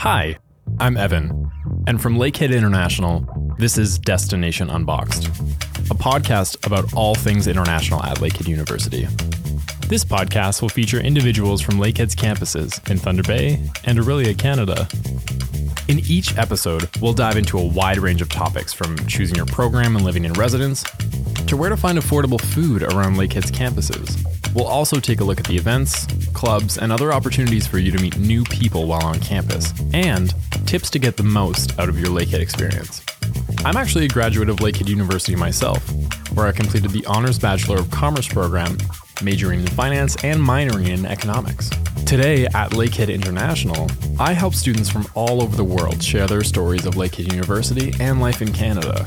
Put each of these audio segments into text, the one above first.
Hi, I'm Evan, and from Lakehead International, this is Destination Unboxed, a podcast about all things international at Lakehead University. This podcast will feature individuals from Lakehead's campuses in Thunder Bay and Orillia, Canada. In each episode, we'll dive into a wide range of topics from choosing your program and living in residence to where to find affordable food around Lakehead's campuses. We'll also take a look at the events, clubs, and other opportunities for you to meet new people while on campus, and tips to get the most out of your Lakehead experience. I'm actually a graduate of Lakehead University myself, where I completed the Honors Bachelor of Commerce program, majoring in finance and minoring in economics. Today at Lakehead International, I help students from all over the world share their stories of Lakehead University and life in Canada.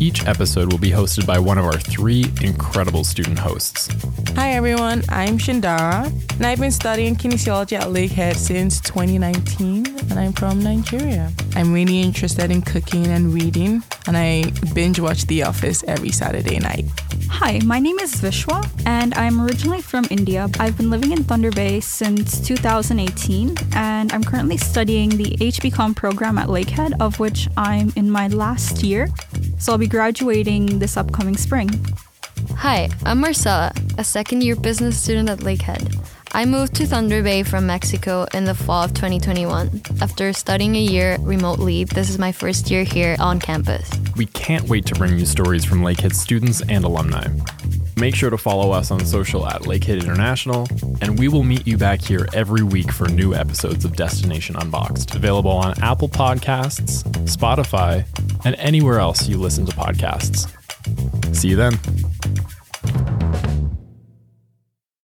Each episode will be hosted by one of our three incredible student hosts. Hi everyone, I'm Shindara, and I've been studying kinesiology at Lakehead since 2019, and I'm from Nigeria. I'm really interested in cooking and reading, and I binge watch The Office every Saturday night. Hi, my name is Vishwa, and I'm originally from India. I've been living in Thunder Bay since 2018, and I'm currently studying the HBCom program at Lakehead, of which I'm in my last year. So I'll be graduating this upcoming spring. Hi, I'm Marcella, a second year business student at Lakehead. I moved to Thunder Bay from Mexico in the fall of 2021. After studying a year remotely, this is my first year here on campus. We can't wait to bring you stories from Lakehead students and alumni. Make sure to follow us on social at Lakehead International, and we will meet you back here every week for new episodes of Destination Unboxed, available on Apple Podcasts, Spotify, and anywhere else you listen to podcasts. See you then.